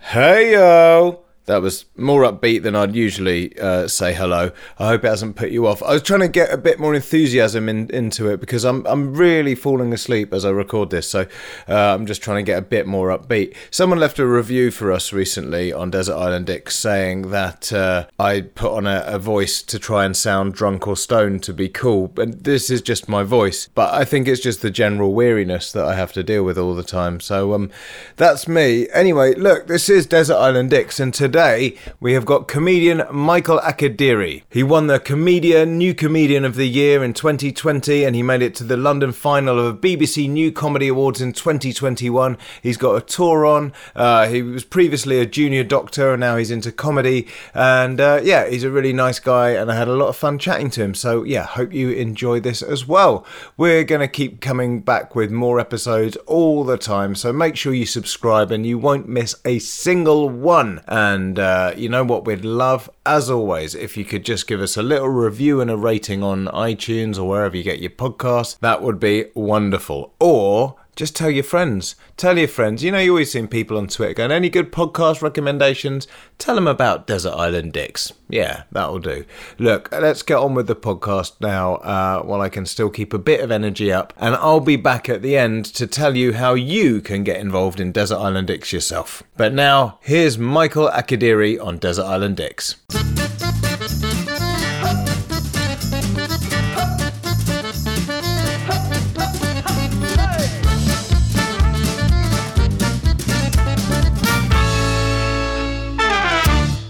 Hey yo! That was more upbeat than I'd usually uh, say hello. I hope it hasn't put you off. I was trying to get a bit more enthusiasm in, into it because I'm I'm really falling asleep as I record this. So uh, I'm just trying to get a bit more upbeat. Someone left a review for us recently on Desert Island Dicks saying that uh, I put on a, a voice to try and sound drunk or stoned to be cool, and this is just my voice. But I think it's just the general weariness that I have to deal with all the time. So um, that's me. Anyway, look, this is Desert Island Dicks, and today we have got comedian Michael Akadiri. He won the Comedian New Comedian of the Year in 2020 and he made it to the London final of BBC New Comedy Awards in 2021. He's got a tour on. Uh, he was previously a junior doctor and now he's into comedy. And uh, yeah, he's a really nice guy and I had a lot of fun chatting to him. So yeah, hope you enjoy this as well. We're going to keep coming back with more episodes all the time. So make sure you subscribe and you won't miss a single one. And and uh, you know what we'd love, as always, if you could just give us a little review and a rating on iTunes or wherever you get your podcast. That would be wonderful. Or just tell your friends. Tell your friends. You know, you always see people on Twitter going, any good podcast recommendations? Tell them about Desert Island Dicks. Yeah, that'll do. Look, let's get on with the podcast now uh, while I can still keep a bit of energy up. And I'll be back at the end to tell you how you can get involved in Desert Island Dicks yourself. But now, here's Michael Akadiri on Desert Island Dicks.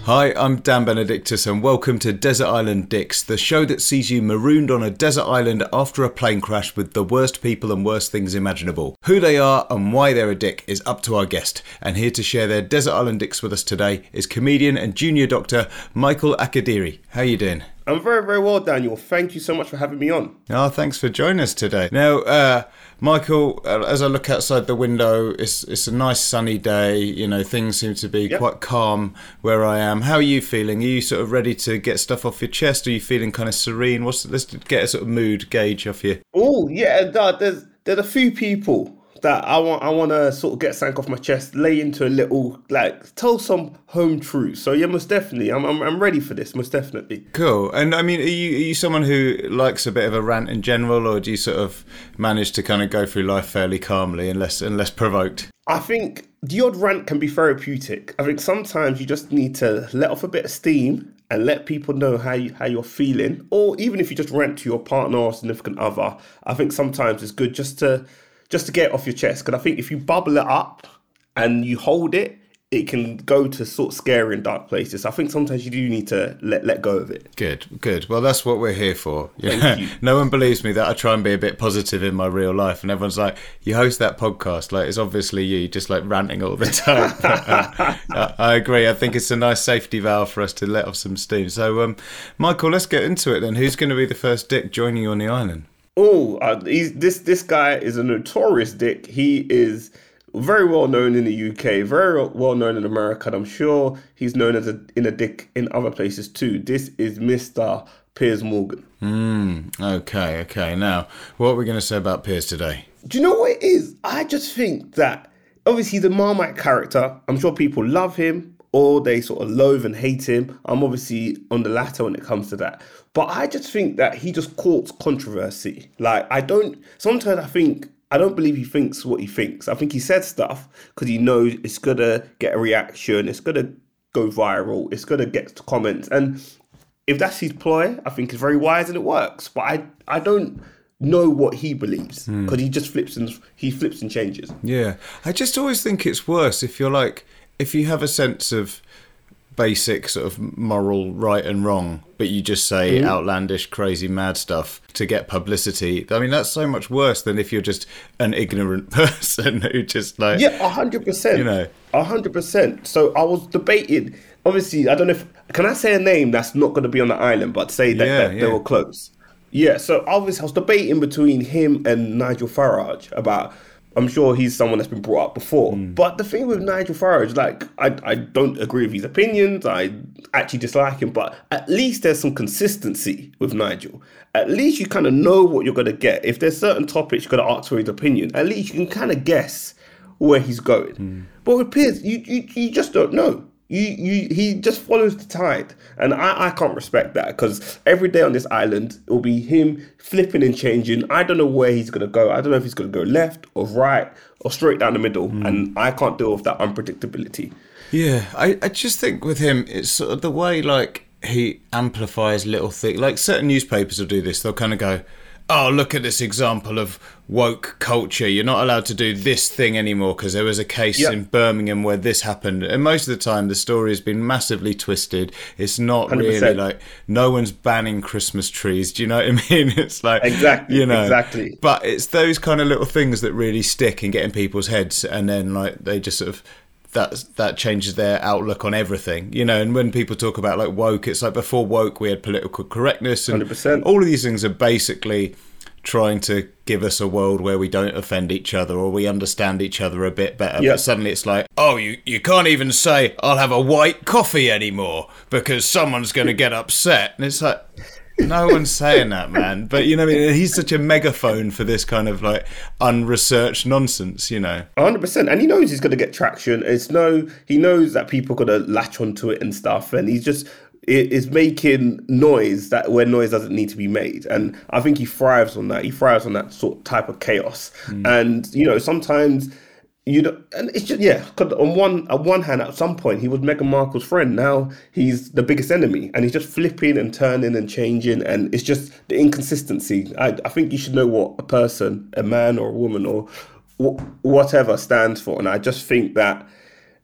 Hi, I'm Dan Benedictus, and welcome to Desert Island Dicks, the show that sees you marooned on a desert island after a plane crash with the worst people and worst things imaginable. Who they are and why they're a dick is up to our guest, and here to share their Desert Island Dicks with us today is comedian and junior doctor Michael Akadiri. How you doing? I'm very, very well, Daniel. Thank you so much for having me on. Oh, thanks for joining us today. Now, uh, Michael, uh, as I look outside the window, it's it's a nice sunny day. You know, things seem to be Yep. quite calm where I am. How are you feeling? Are you sort of ready to get stuff off your chest? Are you feeling kind of serene? What's let's get a sort of mood gauge off you. Oh, yeah, no, there's there's a few people that I want I want to sort of get something off my chest, lay into a little like tell some home truths. So yeah, most definitely, I'm I'm, I'm ready for this. Most definitely. Cool. And I mean, are you are you someone who likes a bit of a rant in general, or do you sort of manage to kind of go through life fairly calmly and less and less provoked? I think the odd rant can be therapeutic. I think sometimes you just need to let off a bit of steam and let people know how you how you're feeling. Or even if you just rant to your partner or significant other, I think sometimes it's good just to just to get it off your chest. Because I think if you bubble it up and you hold it, it can go to sort of scary and dark places. I think sometimes you do need to let let go of it. Good, good. Well, that's what we're here for. Yeah. Thank you. no one believes me that I try and be a bit positive in my real life, and everyone's like, "You host that podcast, like it's obviously you, just like ranting all the time." uh, I agree. I think it's a nice safety valve for us to let off some steam. So, um, Michael, let's get into it then. Who's going to be the first dick joining you on the island? Oh, uh, he's, this this guy is a notorious dick. He is very well known in the UK, very well known in America, and I'm sure he's known as a in a dick in other places too. This is Mr. Piers Morgan. Okay, okay. Now, what are we going to say about Piers today? Do you know what it is? I just think that obviously the Marmite character, I'm sure people love him or they sort of loathe and hate him. I'm obviously on the latter when it comes to that. But I just think that he just courts controversy. Like, I don't, sometimes I think, I don't believe he thinks what he thinks. I think he said stuff because he knows it's going to get a reaction, it's going to go viral, it's going to get comments. And if that's his ploy, I think it's very wise and it works. But I, I don't know what he believes hmm. because he just flips and he flips and changes. Yeah, I just always think it's worse if you're like if you have a sense of basic sort of moral right and wrong, but you just say Mm-hmm. outlandish, crazy, mad stuff to get publicity. I mean, that's so much worse than if you're just an ignorant person who just like Yeah, a hundred percent. You know. a hundred percent. So I was debating. Obviously, I don't know if can I say a name that's not going to be on the island, but say that, Yeah, that they were close. Yeah. So obviously, I was debating between him and Nigel Farage about. I'm sure he's someone that's been brought up before. Hmm. But the thing with Nigel Farage, like, I, I don't agree with his opinions. I actually dislike him. But at least there's some consistency with Nigel. At least you kind of know what you're going to get. If there's certain topics you're going to ask for his opinion, at least you can kind of guess where he's going. But with Piers, you, you you just don't know. You you he just follows the tide, and I, I can't respect that because every day on this island it will be him flipping and changing. I don't know where he's gonna go. I don't know if he's gonna go left or right or straight down the middle, hmm. and I can't deal with that unpredictability. Yeah, I, I just think with him, it's sort of the way like he amplifies little things. Like certain newspapers will do this. They'll kind of go, "Oh, look at this example of woke culture. You're not allowed to do this thing anymore because there was a case Yeah. in Birmingham where this happened." And most of the time, the story has been massively twisted. It's not really 100%. like no one's banning Christmas trees. Do you know what I mean? It's like Exactly, you know, exactly. But it's those kind of little things that really stick and get in people's heads, and then like they just sort of that that changes their outlook on everything, you know. And when people talk about like woke, it's like before woke we had political correctness, and 100%. all of these things are basically trying to give us a world where we don't offend each other or we understand each other a bit better. Yeah. But suddenly it's like, oh, you you can't even say I'll have a white coffee anymore because someone's going to get upset, and it's like. No one's saying that, man. But you know, I mean, he's such a megaphone for this kind of like unresearched nonsense. You know, hundred percent, and he knows he's going to get traction. It's no, he knows that people are going to latch onto it and stuff, and he's just it is making noise that where noise doesn't need to be made, and I think he thrives on that. He thrives on that sort of type of chaos, hmm. and you know sometimes. You know, and it's just yeah. 'cause on one on one hand, at some point he was Meghan Markle's friend. Now he's the biggest enemy, and he's just flipping and turning and changing, and it's just the inconsistency. I, I think you should know what a person, a man or a woman or wh- whatever stands for. And I just think that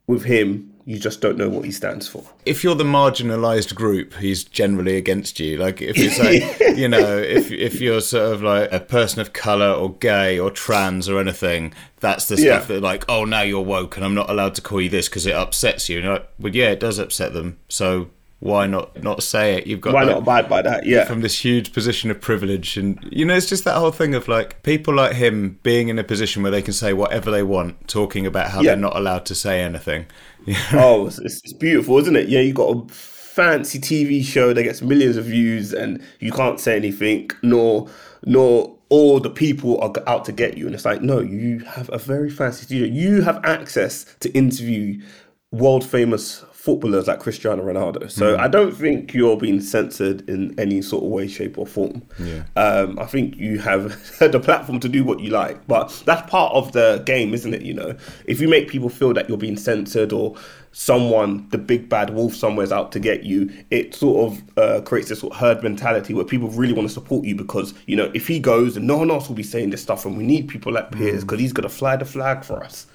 with him, you just don't know what he stands for. if you're the marginalized group, he's generally against you. Like if it's like you know, if if you're sort of like a person of color or gay or trans or anything, that's the Yeah. stuff that like, oh, now you're woke and I'm not allowed to call you this because it upsets you. And like, well, yeah, it does upset them. So why not not say it? You've got Why like, not abide by that? Yeah. from this huge position of privilege and you know it's just that whole thing of like people like him being in a position where they can say whatever they want talking about how Yeah. they're not allowed to say anything oh, it's, it's beautiful, isn't it? Yeah, you got a fancy TV show that gets millions of views, and you can't say anything, nor nor all the people are out to get you. And it's like, no, you have a very fancy studio. You have access to interview world famous footballers like Cristiano Ronaldo. So I don't think you're being censored in any sort of way, shape, or form. Yeah. Um, I think you have the platform to do what you like, but that's part of the game, isn't it? You know, if you make people feel that you're being censored or someone, the big bad wolf somewhere's out to get you, it sort of uh, creates this sort of herd mentality where people really want to support you because you know if he goes, and no one else will be saying this stuff, and we need people like Piers because he's gonna fly the flag for us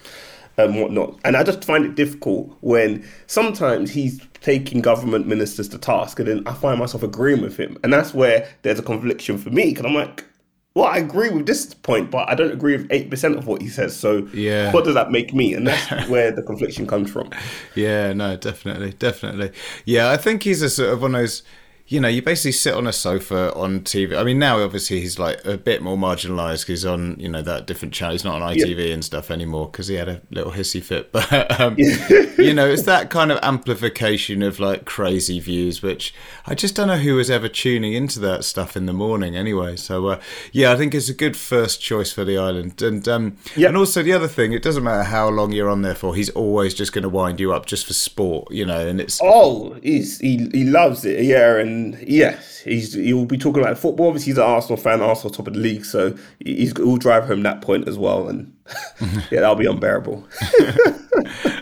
and whatnot. And I just find it difficult when sometimes he's taking government ministers to task, and then I find myself agreeing with him, and that's where there's a confliction for me because I'm like. Well, I agree with this point, but I don't agree with eight percent of what he says. So, Yeah. what does that make me? And that's where the confliction comes from. Yeah, no, definitely, definitely. Yeah, I think he's a sort of one of those. You know, you basically sit on a sofa on TV. I mean, now obviously he's like a bit more marginalised because he's on, you know, that different channel. He's not on ITV and stuff anymore because he had a little hissy fit. But um, you know, it's that kind of amplification of like crazy views, which I just don't know who was ever tuning into that stuff in the morning anyway. So uh, yeah, I think it's a good first choice for the island. And um, Yeah. and also the other thing, it doesn't matter how long you're on there for. He's always just going to wind you up just for sport, you know. And it's Oh, he's he, he loves it, yeah, and yes, he's he'll be talking about football. Obviously, he's an Arsenal fan, Arsenal top of the league, so he's he'll drive home that point as well, and yeah, that'll be unbearable.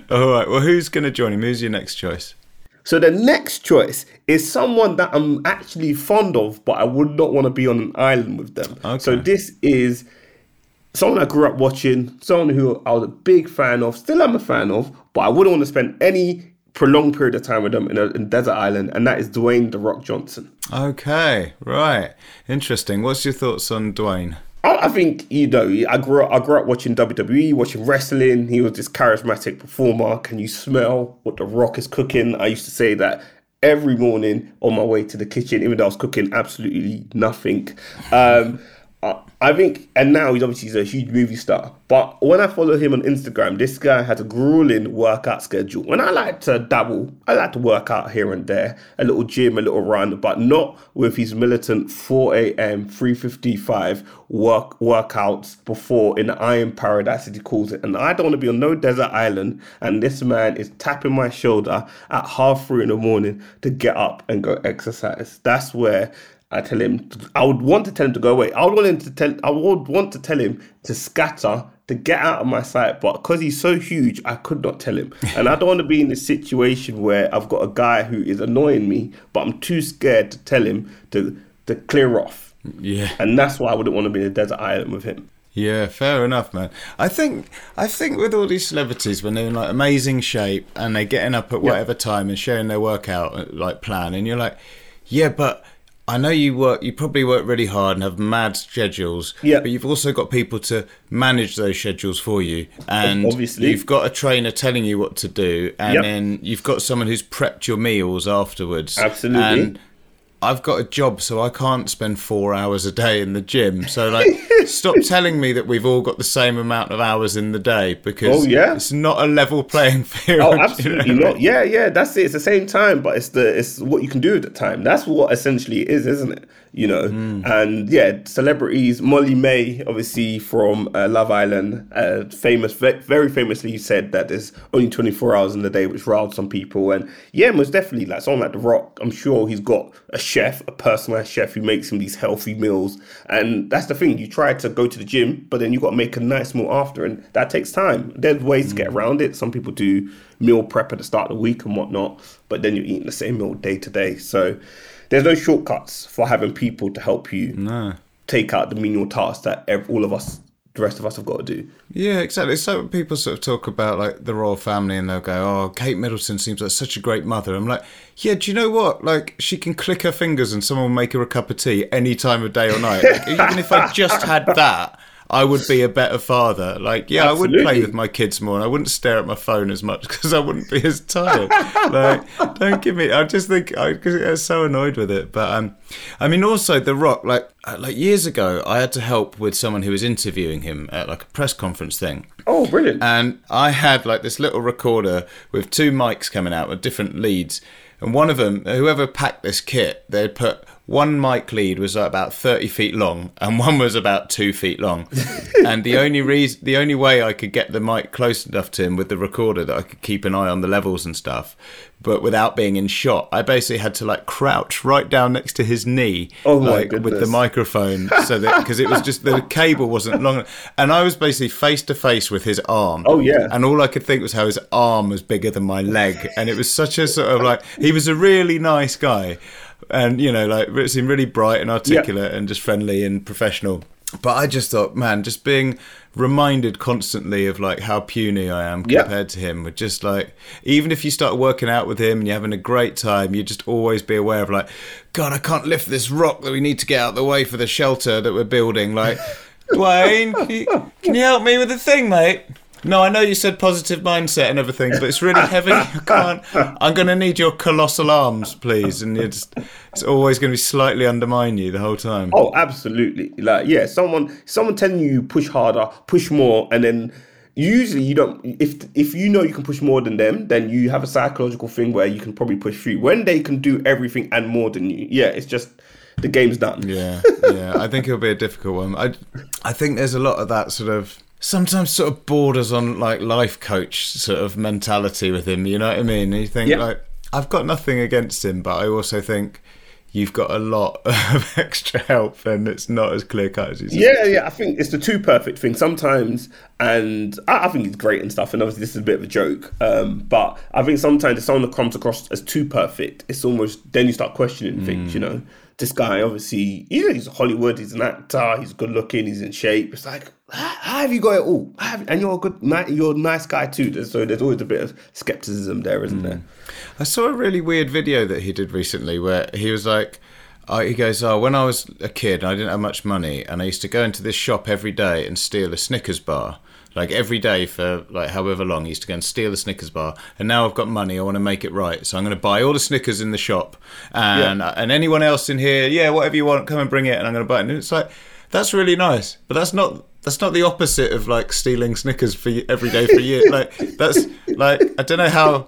all right. Well, who's going to join him? Who's your next choice? So the next choice is someone that I'm actually fond of, but I would not want to be on an island with them. Okay. So this is someone I grew up watching, someone who I was a big fan of, still am a fan of, but I wouldn't want to spend any prolonged period of time with them in a in desert island, and that is Dwayne the Rock Johnson. Okay, right. Interesting. What's your thoughts on Dwayne? I, I think you know I grew up. I grew up watching WWE, watching wrestling. He was this charismatic performer. Can you smell what the Rock is cooking? I used to say that every morning on my way to the kitchen, even though I was cooking absolutely nothing. Um, I, think, and now he's obviously he's a huge movie star. But when I follow him on Instagram, this guy has a grueling workout schedule. When I like to dabble, I like to work out here and there, a little gym, a little run, but not with his militant 4 a.m. 3:55 work workouts before in the Iron Paradise, as he calls it. And I don't want to be on no desert island, and this man is tapping my shoulder at half three in the morning to get up and go exercise. That's where I tell him, I would want to tell him to go away. I would want him to tell, I would want to tell him to scatter, to get out of my sight. But because he's so huge, I could not tell him. And I don't want to be in a situation where I've got a guy who is annoying me, but I'm too scared to tell him to to clear off. Yeah. And that's why I wouldn't want to be in a desert island with him. Yeah, fair enough, man. I think I think with all these celebrities when they're in like amazing shape and they're getting up at whatever time and sharing their workout like plan, and you're like, yeah, but I know you work. You probably work really hard and have mad schedules. Yeah. But you've also got people to manage those schedules for you, and Obviously. you've got a trainer telling you what to do, and Yep. then you've got someone who's prepped your meals afterwards. Absolutely. And I've got a job, so I can't spend four hours a day in the gym. So, like, stop telling me that we've all got the same amount of hours in the day because Oh, yeah. it's not a level playing field. Oh, you know absolutely not. Yeah, yeah, that's it. It's the same time, but it's the it's what you can do at the time. That's what essentially it is, isn't it? You know, and yeah, celebrities. Molly-Mae, obviously from uh, Love Island, uh, famous, very famously said that there's only 24 hours in the day, which riled some people. And yeah, most definitely, like someone like The Rock, I'm sure he's got a chef, a personalized chef who makes him these healthy meals. And that's the thing. You try to go to the gym, but then you've got to make a nice meal after, and that takes time. There's ways to get around it. Some people do meal prep at the start of the week and whatnot, but then you're eating the same meal day to day. So there's no shortcuts for having people to help you No. take out the menial tasks that ev- all of us, the rest of us, have got to do. Yeah, exactly. So people sort of talk about like the royal family and they'll go, "Oh, Kate Middleton seems like such a great mother." I'm like, "Yeah, do you know what? Like, she can click her fingers and someone will make her a cup of tea any time of day or night. Like, even if I just had that." I would be a better father. Like, yeah, I would play with my kids more, and I wouldn't stare at my phone as much because I wouldn't be as tired. like, don't give me. I just think I get so annoyed with it. But um, I mean, also The Rock. Like, uh, like years ago, I had to help with someone who was interviewing him at like a press conference thing, Oh, brilliant. and I had like this little recorder with two mics coming out with different leads. And one of them, whoever packed this kit, they'd put one mic lead was about 30 feet long and one was about two feet long. and the only reason, the only way I could get the mic close enough to him with the recorder that I could keep an eye on the levels and stuff, but without being in shot, I basically had to like crouch right down next to his knee, Oh like with the microphone, so that because it was just the cable wasn't long, enough. and I was basically face to face with his arm. Oh, yeah. and all I could think was how his arm was bigger than my leg, and it was such a sort of like he was a really nice guy, and you know like it seemed really bright and articulate and just friendly and professional. But I just thought, man, just being reminded constantly of like how puny I am Yeah. compared to him would just like even if you start working out with him and you're having a great time, you just always be aware of like, God, I can't lift this rock that we need to get out of the way for the shelter that we're building. Like, Dwayne, can you, can you help me with the thing, mate? No, I know you said positive mindset and everything, but it's really heavy. I can't. I'm going to need your colossal arms, please. And just, it's always going to be slightly undermine you the whole time. Oh, absolutely. Like, yeah, someone someone telling you push harder, push more, and then usually you don't. If if you know you can push more than them, then you have a psychological thing where you can probably push through. When they can do everything and more than you, yeah, it's just the game's done. Yeah, yeah. I think it'll be a difficult one. I, I think there's a lot of that sort of sometimes sort of borders on like life coach sort of mentality with him. You know what I mean? You think like I've got nothing against him, but I also think you've got a lot of extra help, and it's not as clear cut as you said. Yeah, yeah, I think it's the too perfect thing sometimes, and I, I think it's great and stuff. And obviously, this is a bit of a joke, um, but I think sometimes if someone that comes across as too perfect, it's almost then you start questioning things. You know, this guy obviously, you know, he's Hollywood, he's an actor, he's good looking, he's in shape. It's like, how, have you got it all? Have- and you're a good, you're a nice guy too. So there's always a bit of skepticism there, isn't there? I saw a really weird video that he did recently where he was like, uh, he goes, "Oh, when I was a kid, I didn't have much money, and I used to go into this shop every day and steal a Snickers bar." Like every day for like however long, he used to go and steal a Snickers bar. And now I've got money, I want to make it right, so I'm going to buy all the Snickers in the shop, and and anyone else in here, yeah, whatever you want, come and bring it, and I'm going to buy it. And it's like that's really nice, but that's not that's not the opposite of like stealing Snickers for every day for a year. like that's like I don't know how.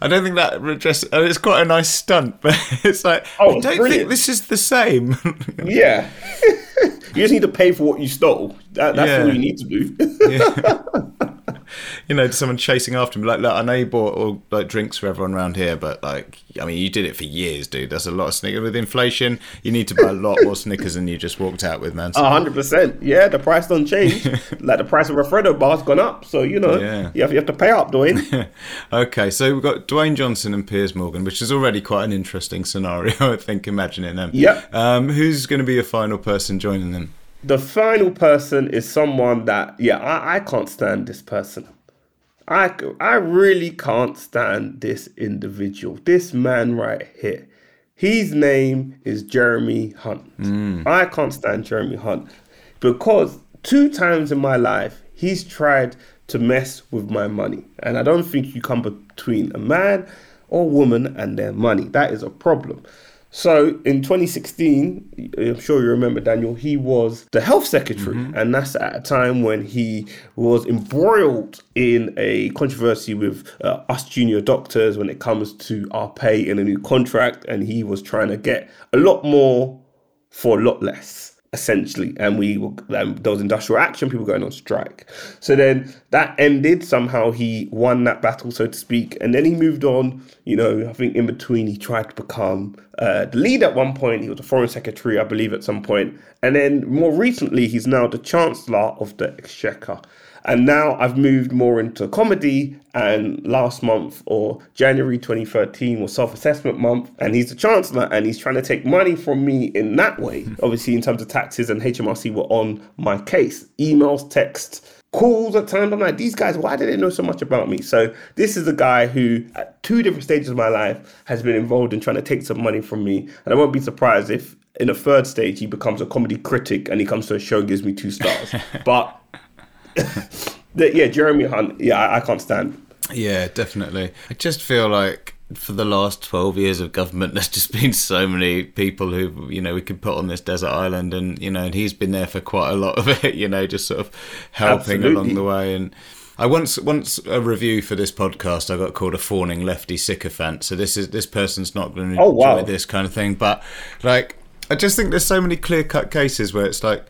I don't think that redress. I mean, it's quite a nice stunt, but it's like Oh, I don't brilliant. think this is the same. Yeah. you just need to pay for what you stole. That, that's Yeah. all you need to do. you know, someone chasing after me. Like, look, I know you bought all like drinks for everyone around here, but like, I mean, you did it for years, dude. That's a lot of Snickers. With inflation, you need to buy a lot more Snickers than you just walked out with, man. So- hundred percent. Yeah, the price don't change. like the price of a Freddo bar's gone up, so you know Yeah. you have you have to pay up, Dwayne. okay, so we've got Dwayne Johnson and Piers Morgan, which is already quite an interesting scenario, I think, imagining them. Yep. Um, who's going to be your final person joining them? The final person is someone that yeah, I, I can't stand this person. I I really can't stand this individual. This man right here. His name is Jeremy Hunt. Hmm. I can't stand Jeremy Hunt because two times in my life he's tried to mess with my money. And I don't think you come between a man or woman and their money. That is a problem. So in 2016, I'm sure you remember Daniel, he was the health secretary, and that's at a time when he was embroiled in a controversy with uh, us junior doctors when it comes to our pay in a new contract, and he was trying to get a lot more for a lot less essentially and we were um, there was industrial action people going on strike. So then that ended. Somehow he won that battle so to speak. And then he moved on you know i think in between he tried to become uh, the lead at one point. He was a foreign secretary i believe at some point. And then more recently he's now the chancellor of the exchequer and now I've moved more into comedy. And last month or January 2013 was self assessment month. And he's the chancellor and he's trying to take money from me in that way. Obviously, in terms of taxes and HMRC were on my case. Emails, texts, calls at times. I'm like, these guys, why do they know so much about me? So this is a guy who, at two different stages of my life, has been involved in trying to take some money from me. And I won't be surprised if in a third stage he becomes a comedy critic and he comes to a show and gives me two stars. but yeah, Jeremy Hunt, yeah, I, I can't stand. Yeah, definitely. I just feel like for the last 12 years of government, there's just been so many people who, you know, we could put on this desert island and, you know, and he's been there for quite a lot of it, you know, just sort of helping Absolutely. along the way. And I once, once a review for this podcast, I got called a fawning lefty sycophant. So this is, this person's not going to Oh, enjoy wow. this kind of thing. But like, I just think there's so many clear cut cases where it's like,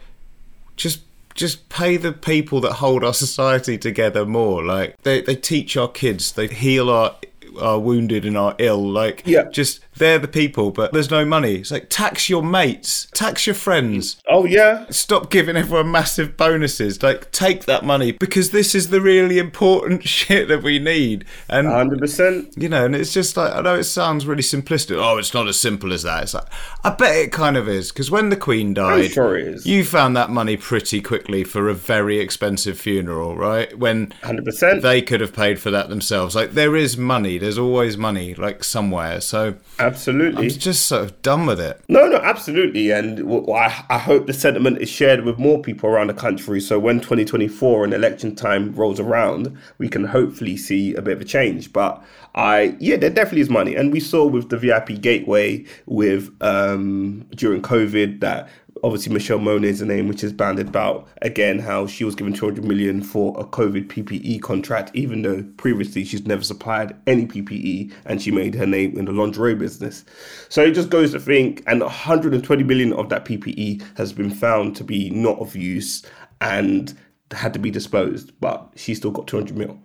just just pay the people that hold our society together more. Like they, they teach our kids they heal our our wounded and are ill like Yeah. just they're the people but there's no money it's like tax your mates tax your friends Oh yeah, stop giving everyone massive bonuses like take that money because this is the really important shit that we need and hundred percent. you know, and it's just like I know it sounds really simplistic. Oh, it's not as simple as that. It's like I bet it kind of is because when the Queen died, sure it is. you found that money pretty quickly for a very expensive funeral, right? When Hundred percent. they could have paid for that themselves. Like there is money. There's always money, like somewhere. So Absolutely. I'm just sort of done with it. No, no, absolutely. And w- I, I hope the sentiment is shared with more people around the country. So when 2024 and election time rolls around, we can hopefully see a bit of a change. But I, yeah, there definitely is money. And we saw with the VIP Gateway with um, during COVID that obviously Michelle Mone is the name which is banded about again how she was given 200 million for a COVID PPE contract even though previously she's never supplied any PPE and she made her name in the lingerie business. So it just goes to think and 120 million of that PPE has been found to be not of use and had to be disposed but she still got 200 mil.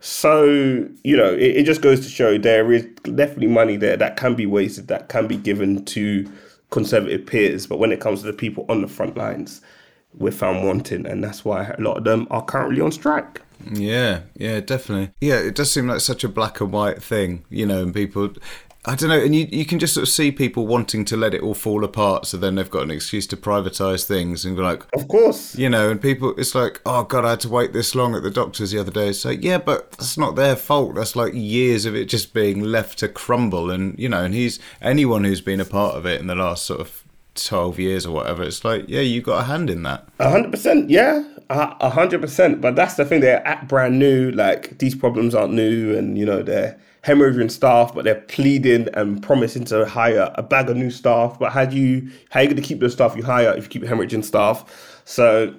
So, you know, it, it just goes to show there is definitely money there that can be wasted, that can be given to conservative peers. But when it comes to the people on the front lines, we're found wanting. And that's why a lot of them are currently on strike. Yeah, yeah, definitely. Yeah, it does seem like such a black and white thing, you know, and people. I don't know, and you you can just sort of see people wanting to let it all fall apart, so then they've got an excuse to privatise things and be like, Of course. you know, and people, it's like, oh god, I had to wait this long at the doctor's the other day. It's like, yeah, but that's not their fault. That's like years of it just being left to crumble, and you know, and he's anyone who's been a part of it in the last sort of twelve years or whatever. It's like, yeah, you got a hand in that. A hundred percent, yeah, a a hundred percent. But that's the thing; they're at brand new. Like these problems aren't new, and you know they're hemorrhaging staff, but they're pleading and promising to hire a bag of new staff. But how do you how are you going to keep the staff you hire if you keep hemorrhaging staff? So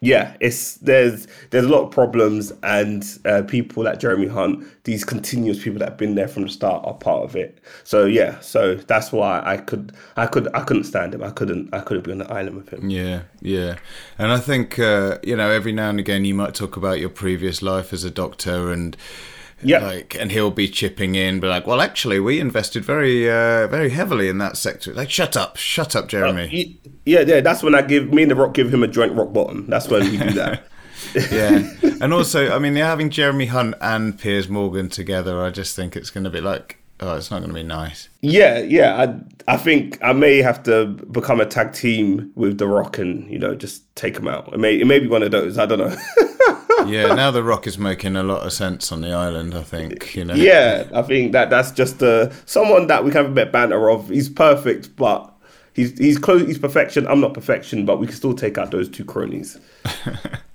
yeah, it's there's there's a lot of problems, and uh, people like Jeremy Hunt, these continuous people that have been there from the start, are part of it. So yeah, so that's why I could I could I couldn't stand him. I couldn't I couldn't be on the island with him. Yeah, yeah, and I think uh, you know every now and again you might talk about your previous life as a doctor and. Yeah. Like, and he'll be chipping in, be like, "Well, actually, we invested very, uh, very heavily in that sector." Like, shut up, shut up, Jeremy. He- Yeah, yeah, that's when I give me and the Rock give him a joint rock bottom. That's when we do that. yeah, and also, I mean, having Jeremy Hunt and Piers Morgan together. I just think it's going to be like, oh, it's not going to be nice. yeah, yeah. I I think I may have to become a tag team with the Rock and you know just take him out. It may it may be one of those. I don't know. Yeah, now the Rock is making a lot of sense on the island. I think you know. yeah, I think that that's just uh, someone that we can have a bit of banter of. He's perfect, but he's he's close. He's perfection. I'm not perfection, but we can still take out those two cronies.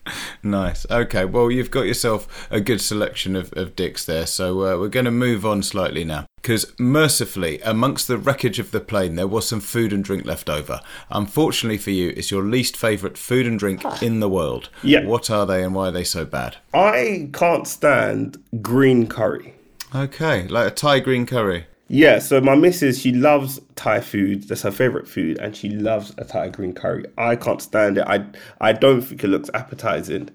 Nice. Okay. Well, you've got yourself a good selection of, of dicks there. So uh, we're going to move on slightly now. Because mercifully, amongst the wreckage of the plane, there was some food and drink left over. Unfortunately for you, it's your least favourite food and drink ah. in the world. Yeah. What are they and why are they so bad? I can't stand green curry. Okay. Like a Thai green curry. Yeah, so my missus, she loves Thai food. That's her favorite food, and she loves a Thai green curry. I can't stand it. I I don't think it looks appetizing,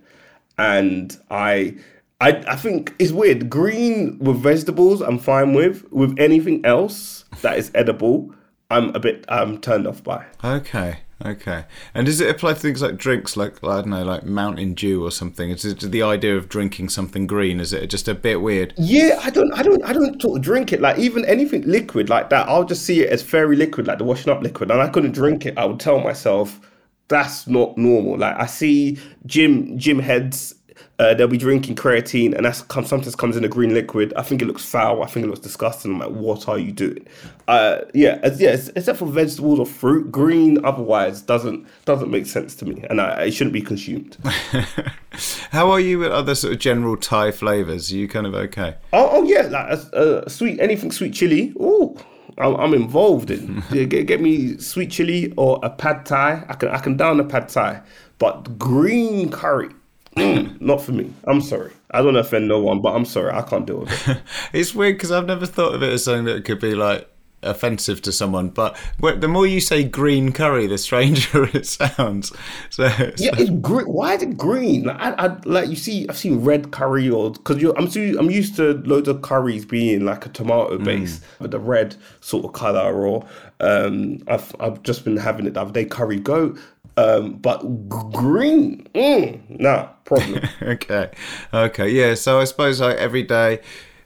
and I I I think it's weird. Green with vegetables, I'm fine with. With anything else that is edible, I'm a bit um turned off by. Okay. Okay. And does it apply to things like drinks, like, I don't know, like Mountain Dew or something? Is it the idea of drinking something green? Is it just a bit weird? Yeah, I don't, I don't, I don't sort of drink it. Like even anything liquid like that, I'll just see it as very liquid, like the washing up liquid, and I couldn't drink it. I would tell myself that's not normal. Like I see gym gym heads, uh, they'll be drinking creatine, and that's come, sometimes comes in a green liquid. I think it looks foul. I think it looks disgusting. I'm like, what are you doing? Uh, yeah, as, yeah, except for vegetables or fruit, green otherwise doesn't doesn't make sense to me, and I, it shouldn't be consumed. How are you with other sort of general Thai flavours? Are you kind of okay? Oh, oh yeah, like a, a sweet anything sweet chili. Oh, I'm, involved in. Yeah, get, get me sweet chili or a pad thai. I can I can down a pad thai, but green curry, not for me. I'm sorry. I don't offend no one, but I'm sorry. I can't deal with it. It's weird because I've never thought of it as something that could be like offensive to someone. But the more you say green curry, the stranger it sounds. So it's Yeah, it's green. Why is it green? Like, I, I like you see. I've seen red curry or because I'm so, I'm used to loads of curries being like a tomato base with the red sort of color. Or um, I've I've just been having it the other day, curry goat. Um, but green, mm, nah, problem. okay, okay, yeah. So I suppose like every day.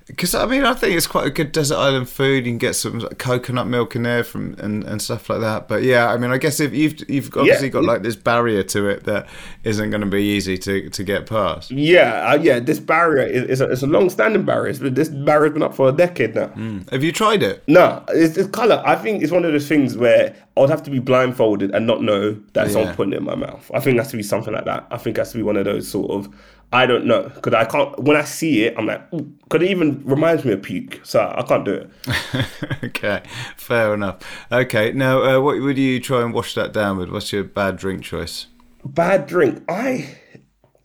Because I mean, I think it's quite a good desert island food. You can get some like, coconut milk in there from and, and stuff like that. But yeah, I mean, I guess if you've you've obviously got like this barrier to it that isn't going to be easy to, to get past. yeah, uh, yeah. This barrier is, is a, it's a long-standing barrier. It's This barrier's been up for a decade now. Have you tried it? No, it's, it's color. I think it's one of those things where I would have to be blindfolded and not know that Yeah. someone's putting it in my mouth. I think it has to be something like that. I think it has to be one of those sort of I don't know because I can't. When I see it, I'm like, because it even reminds me of puke, so I can't do it. okay, fair enough. Okay, now uh, what would you try and wash that down with? What's your bad drink choice? Bad drink. I,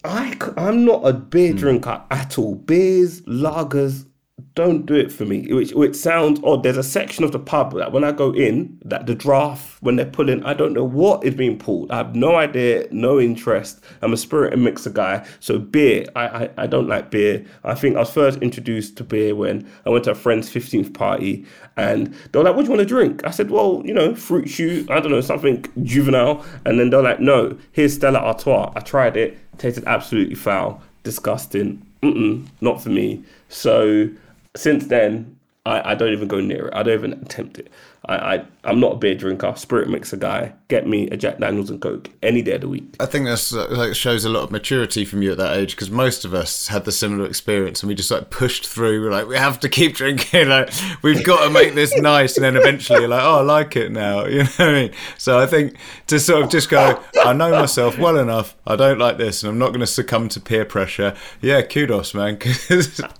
I, I'm not a beer drinker at all. Beers, lagers, don't do it for me. Which, which sounds odd. There's a section of the pub that when I go in, that the draft when they're pulling, I don't know what is being pulled. I have no idea, no interest. I'm a spirit and mixer guy, so beer. I, I, I don't like beer. I think I was first introduced to beer when I went to a friend's 15th party, and they were like, "What do you want to drink?" I said, "Well, you know, fruit shoot. I don't know, something juvenile." And then they're like, "No, here's Stella Artois." I tried it, tasted absolutely foul, disgusting. Mm-mm, not for me. So since then, I, I don't even go near it. I don't even attempt it. I, I I'm not a beer drinker, spirit mixer guy. Get me a Jack Daniels and Coke any day of the week. I think that's uh, like shows a lot of maturity from you at that age because most of us had the similar experience and we just like pushed through. We're like, we have to keep drinking. Like, we've got to make this nice, and then eventually you're like, oh, I like it now. You know what I mean? So I think to sort of just go, I know myself well enough. I don't like this, and I'm not going to succumb to peer pressure. Yeah, kudos, man.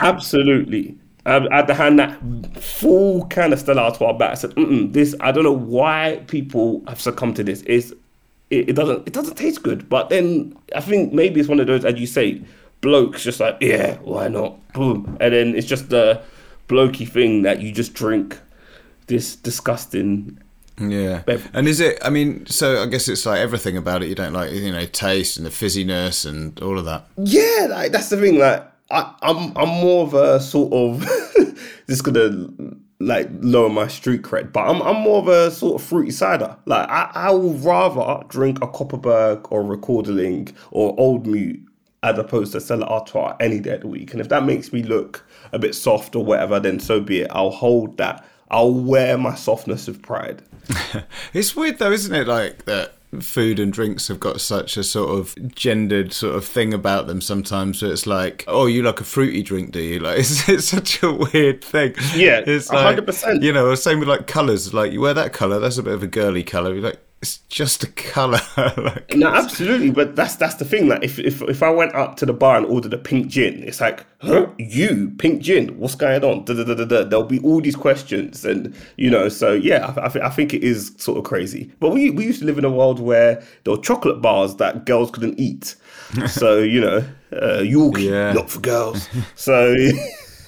Absolutely. Um, I had to hand that full can of Stella Artois back. I said, Mm-mm, "This, I don't know why people have succumbed to this. Is it, it doesn't, it doesn't taste good." But then I think maybe it's one of those, as you say, blokes just like, "Yeah, why not?" Boom, and then it's just the blokey thing that you just drink this disgusting. Yeah. And is it, I mean, so I guess it's like everything about it. You don't like, you know, taste and the fizziness and all of that. Yeah, like that's the thing. Like I, I'm, I'm more of a sort of this is gonna like lower my street cred, but I'm, I'm more of a sort of fruity cider. Like I, I would rather drink a Kopparberg or Rekorderlig or Old Mout as opposed to Stella Artois any day of the week. And if that makes me look a bit soft or whatever, then so be it. I'll hold that. I'll wear my softness with pride. It's weird though, isn't it? Like that food and drinks have got such a sort of gendered sort of thing about them sometimes where it's like, oh, you like a fruity drink, do you? Like, it's, it's such a weird thing. Yeah, it's like, 100%. You know, same with like colours. Like, you wear that colour, that's a bit of a girly colour. You're like, it's just a colour. like, No, absolutely, but that's that's the thing. Like, if if if I went up to the bar and ordered a pink gin, it's like, huh, you pink gin? What's going on? Da, da, da, da, da. There'll be all these questions, and you know, so yeah, I, I, thi- I think it is sort of crazy. But we we used to live in a world where there were chocolate bars that girls couldn't eat, so you know, uh, Yorkie, Yeah. not for girls. So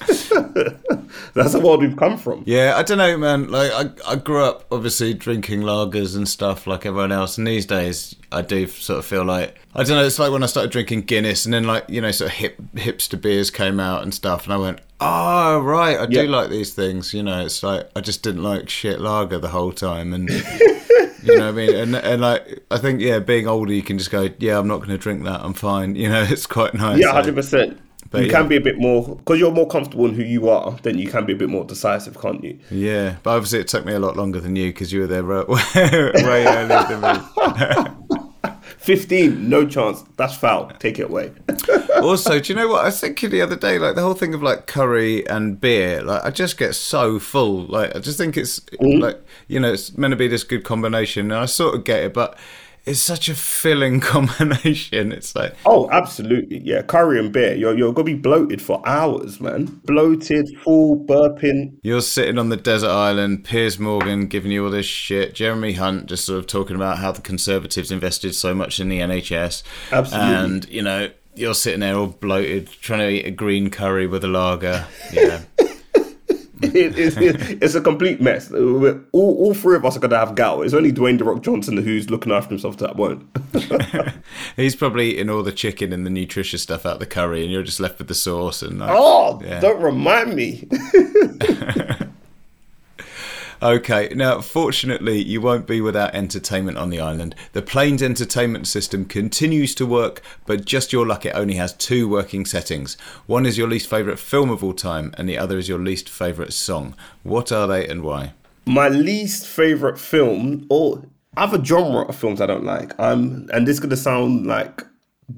that's the world we've come from. Yeah, I don't know, man. Like, I, I grew up obviously drinking lagers and stuff like everyone else, and these days I do sort of feel like I don't know. It's like when I started drinking Guinness, and then like you know, sort of hip hipster beers came out and stuff, and I went, oh right, I do Yeah. like these things. You know, it's like I just didn't like shit lager the whole time, and you know what I mean. And and like I think yeah, being older, you can just go, yeah, I'm not going to drink that. I'm fine. You know, it's quite nice. Yeah, Like, percent. You yeah. can be a bit more because you're more comfortable in who you are. Then you can be a bit more decisive, can't you? Yeah, but obviously it took me a lot longer than you because you were there right, way earlier than me. 15, no chance. That's foul. Take it away. also, do you know what I was thinking the other day? Like the whole thing of like curry and beer. Like I just get so full. Like I just think it's mm-hmm. like you know it's meant to be this good combination, and I sort of get it, but it's such a filling combination. It's like oh, absolutely. Yeah, curry and beer. You're, you're going to be bloated for hours, man. Bloated, full, burping. you're sitting on the desert island, Piers Morgan giving you all this shit, Jeremy Hunt just sort of talking about how the Conservatives invested so much in the NHS, Absolutely. and you know. You're sitting there all bloated, trying to eat a green curry with a lager. Yeah. It- it's, it's a complete mess. Uh, all, all three of us are going to have gout. It's only Dwayne The Rock Johnson who's looking after himself that won't. He's probably eating all the chicken and the nutritious stuff out of the curry, and you're just left with the sauce. And like, oh, Yeah. don't remind me. okay, now fortunately, you won't be without entertainment on the island. The plane's entertainment system continues to work, but just your luck, it only has two working settings. One is your least favourite film of all time, and the other is your least favourite song. What are they and why? my least favorite film or other genre of films I don't like. Um, and this is gonna sound like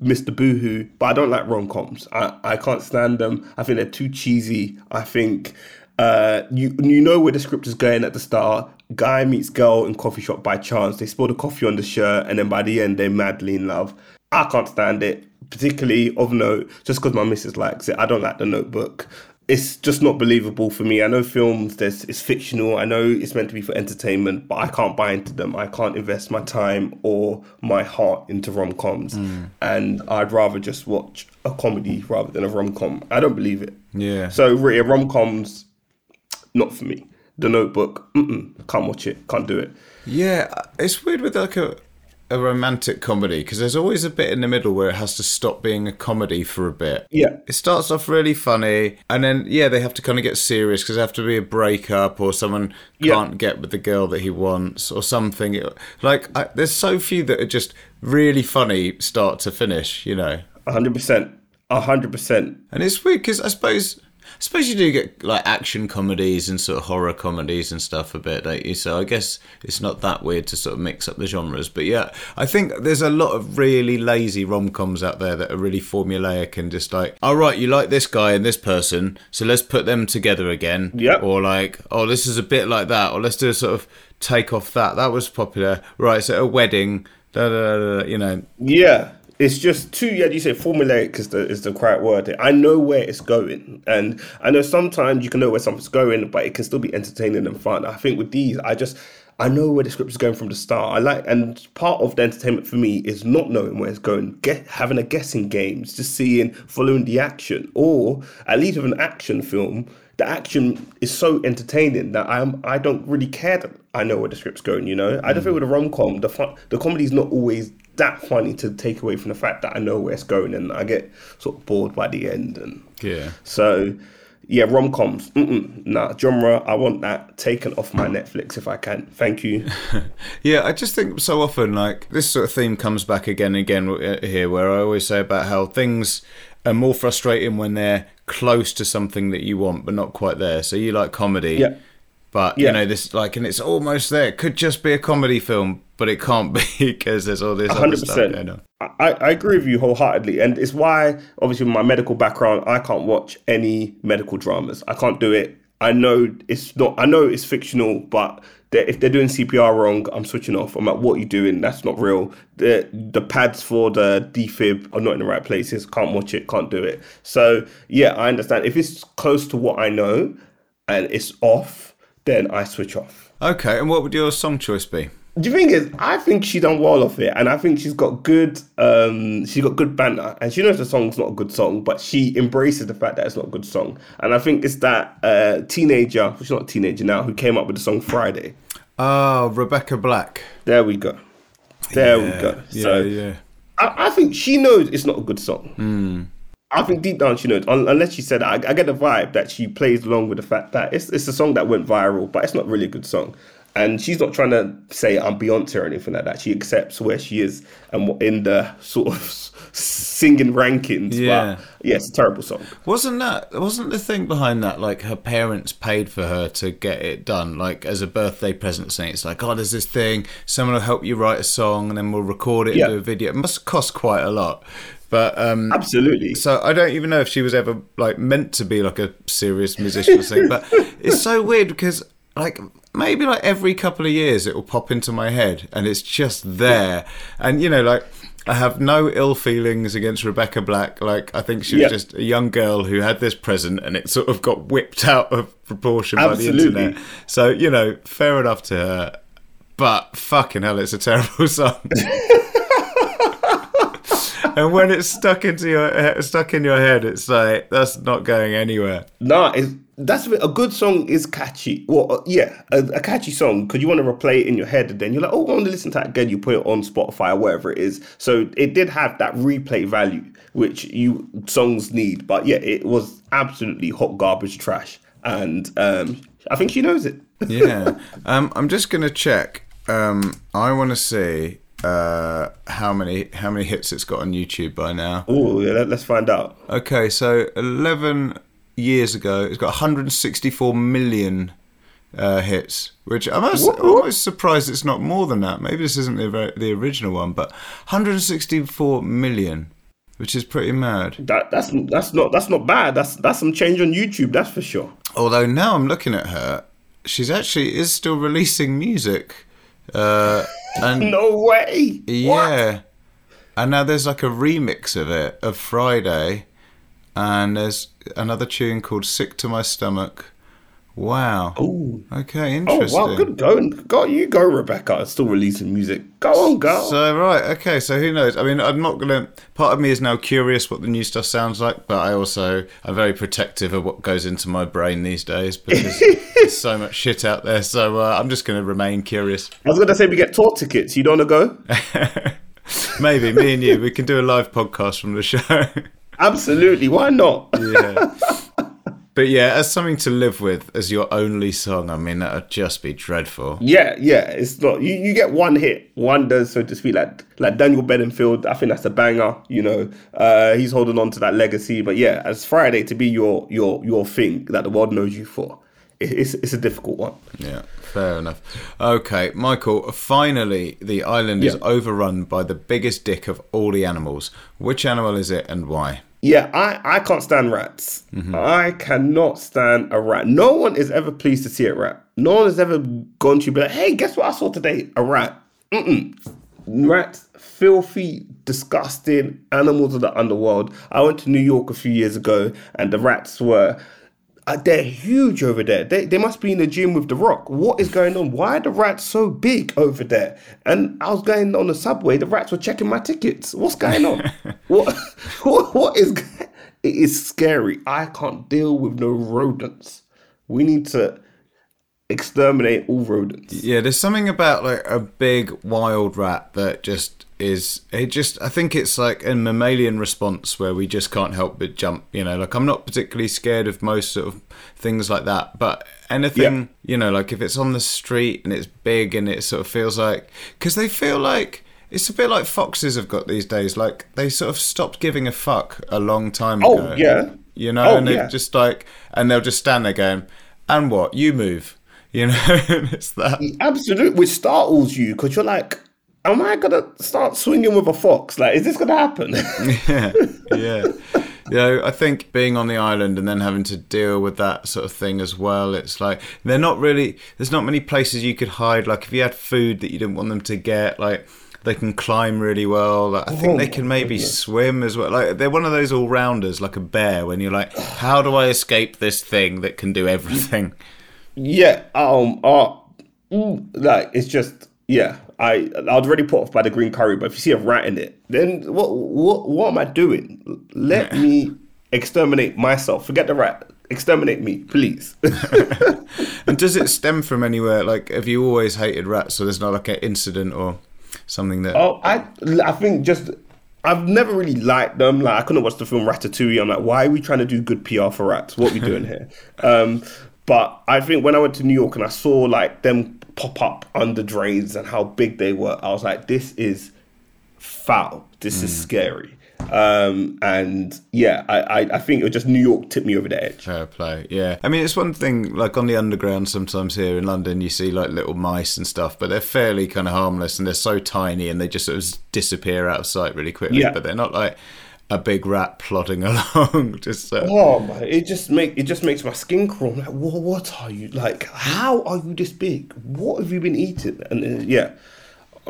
Mr. Boohoo, but I don't like rom coms. I, I can't stand them. I think they're too cheesy. I think uh, you you know where the script is going at the start. Guy meets girl in coffee shop by chance. They spill the coffee on the shirt, and then by the end they're madly in love. I can't stand it. Particularly of note, just because my missus likes it. I don't like the Notebook it's just not believable for me. I know films there's it's fictional. I know it's meant to be for entertainment, but I can't buy into them. I can't invest my time or my heart into rom coms, and I'd rather just watch a comedy rather than a rom com. I don't believe it. Yeah. So really, rom coms, not for me. The Notebook, mm-mm, can't watch it. Can't do it. Yeah, it's weird with like a a romantic comedy because there's always a bit in the middle where it has to stop being a comedy for a bit. Yeah. It starts off really funny, and then yeah, they have to kind of get serious because they have to be a breakup or someone Yeah. can't get with the girl that he wants or something. Like I, there's so few that are just really funny start to finish, you know. hundred percent. hundred percent. And it's weird because I suppose I suppose you do get like action comedies and sort of horror comedies and stuff a bit, don't you? So I guess it's not that weird to sort of mix up the genres. But yeah, I think there's a lot of really lazy rom coms out there that are really formulaic and just like, all right, you like this guy and this person, so let's put them together again. Yeah. Or like, oh, this is a bit like that, or let's do a sort of take off that. That was popular, right? So a wedding, da da da, da you know. Yeah, it's just too. Yeah, you say formulaic is the is the correct word. I know where it's going, and I know sometimes you can know where something's going, but it can still be entertaining and fun. I think with these, I just I know where the script is going from the start. I like, and part of the entertainment for me is not knowing where it's going, get having a guessing game, just seeing, following the action, or at least with an action film, the action is so entertaining that I'm I don't really care that I know where the script's going. You know, I don't think with a rom com, the fun, the comedy's not always that funny to take away from the fact that I know where it's going, and I get sort of bored by the end, and Yeah. so. Yeah, rom coms. Nah, genre. I want that taken off my Netflix if I can. Thank you. Yeah, I just think so often, like, this sort of theme comes back again and again uh, here, where I always say about how things are more frustrating when they're close to something that you want, but not quite there. So you like comedy. Yeah. But, Yeah. you know, this, like, and it's almost there. It could just be a comedy film, but it can't be because there's all this other hundred stuff going percent. on. I, I agree with you wholeheartedly, and it's why, obviously, with my medical background, I can't watch any medical dramas. I can't do it. I know it's not. I know it's fictional, but they're, if they're doing CPR wrong, I'm switching off. I'm like, what are you doing? That's not real. The the pads for the defib are not in the right places. Can't watch it. Can't do it. So yeah, I understand. If it's close to what I know and it's off, then I switch off. Okay, and what would your song choice be? The thing is, I think she done well off it, and I think she's got good. Um, she's got good banter, and she knows the song's not a good song, but she embraces the fact that it's not a good song. And I think it's that uh, teenager, she's not a teenager now, who came up with the song Friday. Oh, Rebecca Black. There we go. There we go. Yeah, so yeah. I, I think she knows it's not a good song. Hmm. I think deep down she knows, unless she said. I, I get the vibe that she plays along with the fact that it's it's a song that went viral, but it's not really a good song. And she's not trying to say I'm Beyonce or anything like that. She accepts where she is and in the sort of singing rankings. Yeah. But yeah, it's a terrible song. Wasn't that wasn't the thing behind that like her parents paid for her to get it done like as a birthday present saying it's like oh there's this thing someone will help you write a song and then we'll record it Yeah. and do a video it must cost quite a lot but um Absolutely. so I don't even know if she was ever like meant to be like a serious musician or something but it's so weird because like maybe like every couple of years it will pop into my head and it's just there and you know like I have no ill feelings against Rebecca Black. Like I think she was Yeah. just a young girl who had this present and it sort of got whipped out of proportion by the internet. So, you know, fair enough to her. But fucking hell, it's a terrible song. And when it's stuck into your he- stuck in your head, it's like that's not going anywhere. Nah, it's, that's a good song is catchy. Well, uh, yeah, a, a catchy song because you want to replay it in your head, and then you're like, oh, I want to listen to that again. You put it on Spotify or wherever it is. So it did have that replay value, which you songs need. But yeah, it was absolutely hot garbage trash, and um, I think she knows it. Yeah. um, I'm just gonna check. Um, I want to see uh, how many how many hits it's got on YouTube by now. Oh, yeah, let, let's find out. Okay, so 11 years ago, it's got 164 million uh, hits, which I'm almost, almost surprised it's not more than that. Maybe this isn't the, the original one, but 164 million, which is pretty mad. That that's that's not that's not bad. That's that's some change on YouTube. That's for sure. Although now I'm looking at her, she's actually is still releasing music. Uh, and No way. What? Yeah. And now there's like a remix of it of Friday, and there's another tune called "Sick to My Stomach." Wow. Oh. Okay, Interesting. Oh wow, good going. Go you go, Rebecca. Still releasing music. Go on, girl. So right, okay. So who knows? I mean, I'm not gonna. Part of me is now curious what the new stuff sounds like, but I also I'm very protective of what goes into my brain these days because there's so much shit out there. So uh, I'm just gonna remain curious. I was gonna say we get tour tickets. You don't wanna go? Maybe me and you, we can do a live podcast from the show. Absolutely. Why not? yeah. But yeah, as something to live with as your only song, I mean, that would just be dreadful. Yeah, yeah, it's not. You, you get one hit one does, so to speak, like like Daniel Bedingfield. I think that's a banger. You know, uh, he's holding on to that legacy. But yeah, as Friday to be your your your thing that the world knows you for, it, it's it's a difficult one. Yeah, fair enough. Okay, Michael. Finally, the island is overrun by the biggest dick of all the animals. Which animal is it, and why? Yeah, I, I can't stand rats. Mm-hmm. I cannot stand a rat. No one is ever pleased to see a rat. No one has ever gone to you be like, hey, guess what I saw today? A rat. Mm-mm. Rats, filthy, disgusting animals of the underworld. I went to New York a few years ago and the rats were. Uh, they're huge over there. They, they must be in the gym with The Rock. What is going on? Why are the rats so big over there? And I was going on the subway. The rats were checking my tickets. What's going on? what, what? What is? It is scary. I can't deal with no rodents. We need to exterminate all rodents. Yeah, there's something about like a big wild rat that just is it just I think it's like a mammalian response where we just can't help but jump, you know, like I'm not particularly scared of most sort of things like that, but anything, you know, like if it's on the street and it's big and it sort of feels like cuz they feel like it's a bit like foxes have got these days like they sort of stopped giving a fuck a long time Oh, ago. yeah. You know, Oh, and yeah. just like and they'll just stand there going, "And what? You move." You know, it's that Absolutely, which startles you because you're like, am I gonna start swinging with a fox? Like, is this gonna happen? yeah, yeah. You know, I think being on the island and then having to deal with that sort of thing as well, it's like they're not really. There's not many places you could hide. Like if you had food that you didn't want them to get, like they can climb really well. Like, I think Oh they can maybe swim as well. Like they're one of those all rounders, like a bear. When you're like, how do I escape this thing that can do everything? yeah. Um. Uh, mm, like it's just yeah. I I was already put off by the green curry, but if you see a rat in it, then what what what am I doing? Let me exterminate myself. Forget the rat. Exterminate me, please. And does it stem from anywhere? Like, have you always hated rats? So there's not like an incident or something that. Oh, I I think just I've never really liked them. Like I couldn't watch the film Ratatouille. I'm like, why are we trying to do good PR for rats? What are we doing here? Um, but I think when I went to New York and I saw like them pop up under drains and how big they were, I was like, this is foul. This is scary. Um, and yeah, I, I I think it was just New York tipped me over the edge. Fair play, yeah. I mean, it's one thing, like on the underground, sometimes here in London, you see like little mice and stuff, but they're fairly kind of harmless and they're so tiny and they just sort of disappear out of sight really quickly. Yeah. But they're not like a big rat plodding along. just uh, Oh my! It just make it just makes my skin crawl. I'm like, what, what are you like? How are you this big? What have you been eating? And uh, yeah,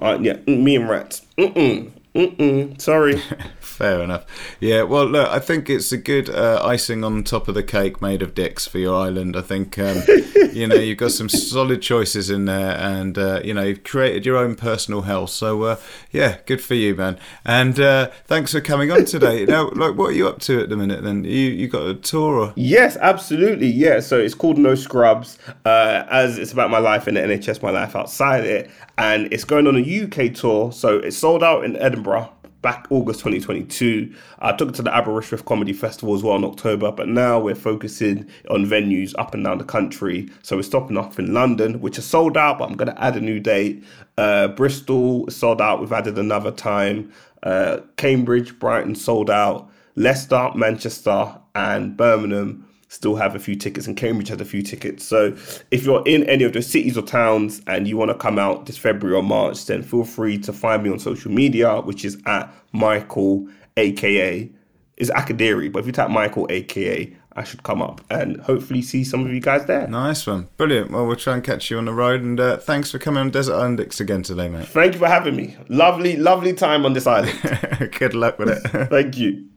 uh, yeah, me and rats. Mm-mm, mm-mm. Sorry. Fair enough. Yeah, well, look, I think it's a good uh, icing on top of the cake made of dicks for your island. I think, um, you know, you've got some solid choices in there and, uh, you know, you've created your own personal hell. So, uh, yeah, good for you, man. And uh, thanks for coming on today. now, like, what are you up to at the minute then? You you got a tour or? Yes, absolutely. Yeah. So it's called No Scrubs, uh, as it's about my life in the NHS, my life outside it, and it's going on a UK tour. So it sold out in Edinburgh back August 2022. I took it to the Aberystwyth Comedy Festival as well in October, but now we're focusing on venues up and down the country. So we're stopping off in London, which is sold out, but I'm going to add a new date. Uh, Bristol is sold out. We've added another time. Uh, Cambridge, Brighton sold out. Leicester, Manchester, and Birmingham still have a few tickets, and Cambridge has a few tickets. So if you're in any of those cities or towns and you want to come out this February or March, then feel free to find me on social media, which is at Michael, aka is Akadiri. But if you type Michael, aka, I should come up and hopefully see some of you guys there. Nice one. Brilliant. Well, we'll try and catch you on the road. And uh, thanks for coming on Desert Island Dicks again today, mate. Thank you for having me. Lovely, lovely time on this island. good luck with it. Thank you.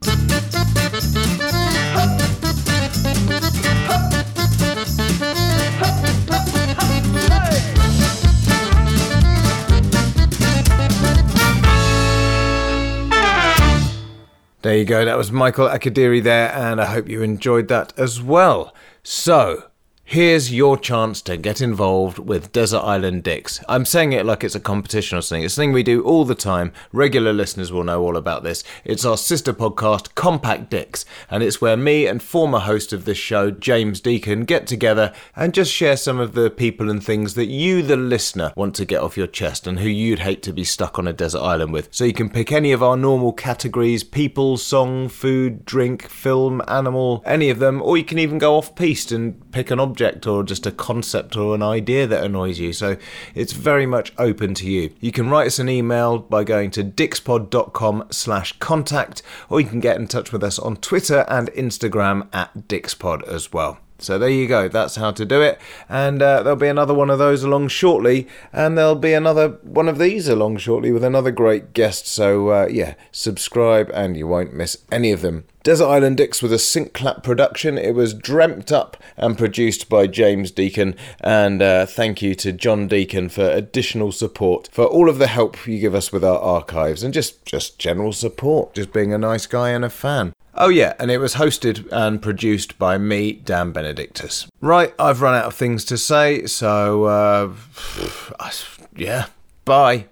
There you go. That was Michael Akadiri there, and I hope you enjoyed that as well. So, here's your chance to get involved with Desert Island Dicks. I'm saying it like it's a competition or something. It's something we do all the time. Regular listeners will know all about this. It's our sister podcast, Compact Dicks, and it's where me and former host of this show, James Deacon, get together and just share some of the people and things that you, the listener, want to get off your chest and who you'd hate to be stuck on a desert island with. So you can pick any of our normal categories people, song, food, drink, film, animal, any of them, or you can even go off piste and pick an object or just a concept or an idea that annoys you. So it's very much open to you. You can write us an email by going to dickspod.com slash contact, or you can get in touch with us on Twitter and Instagram at dickspod as well. So there you go. That's how to do it. And uh, there'll be another one of those along shortly. And there'll be another one of these along shortly with another great guest. So uh, yeah, subscribe and you won't miss any of them. Desert Island Dicks was a sync clap production. It was dreamt up and produced by James Deacon. And uh, thank you to John Deacon for additional support, for all of the help you give us with our archives and just, just general support, just being a nice guy and a fan. Oh, yeah, and it was hosted and produced by me, Dan Benedictus. Right, I've run out of things to say, so, uh, yeah, bye.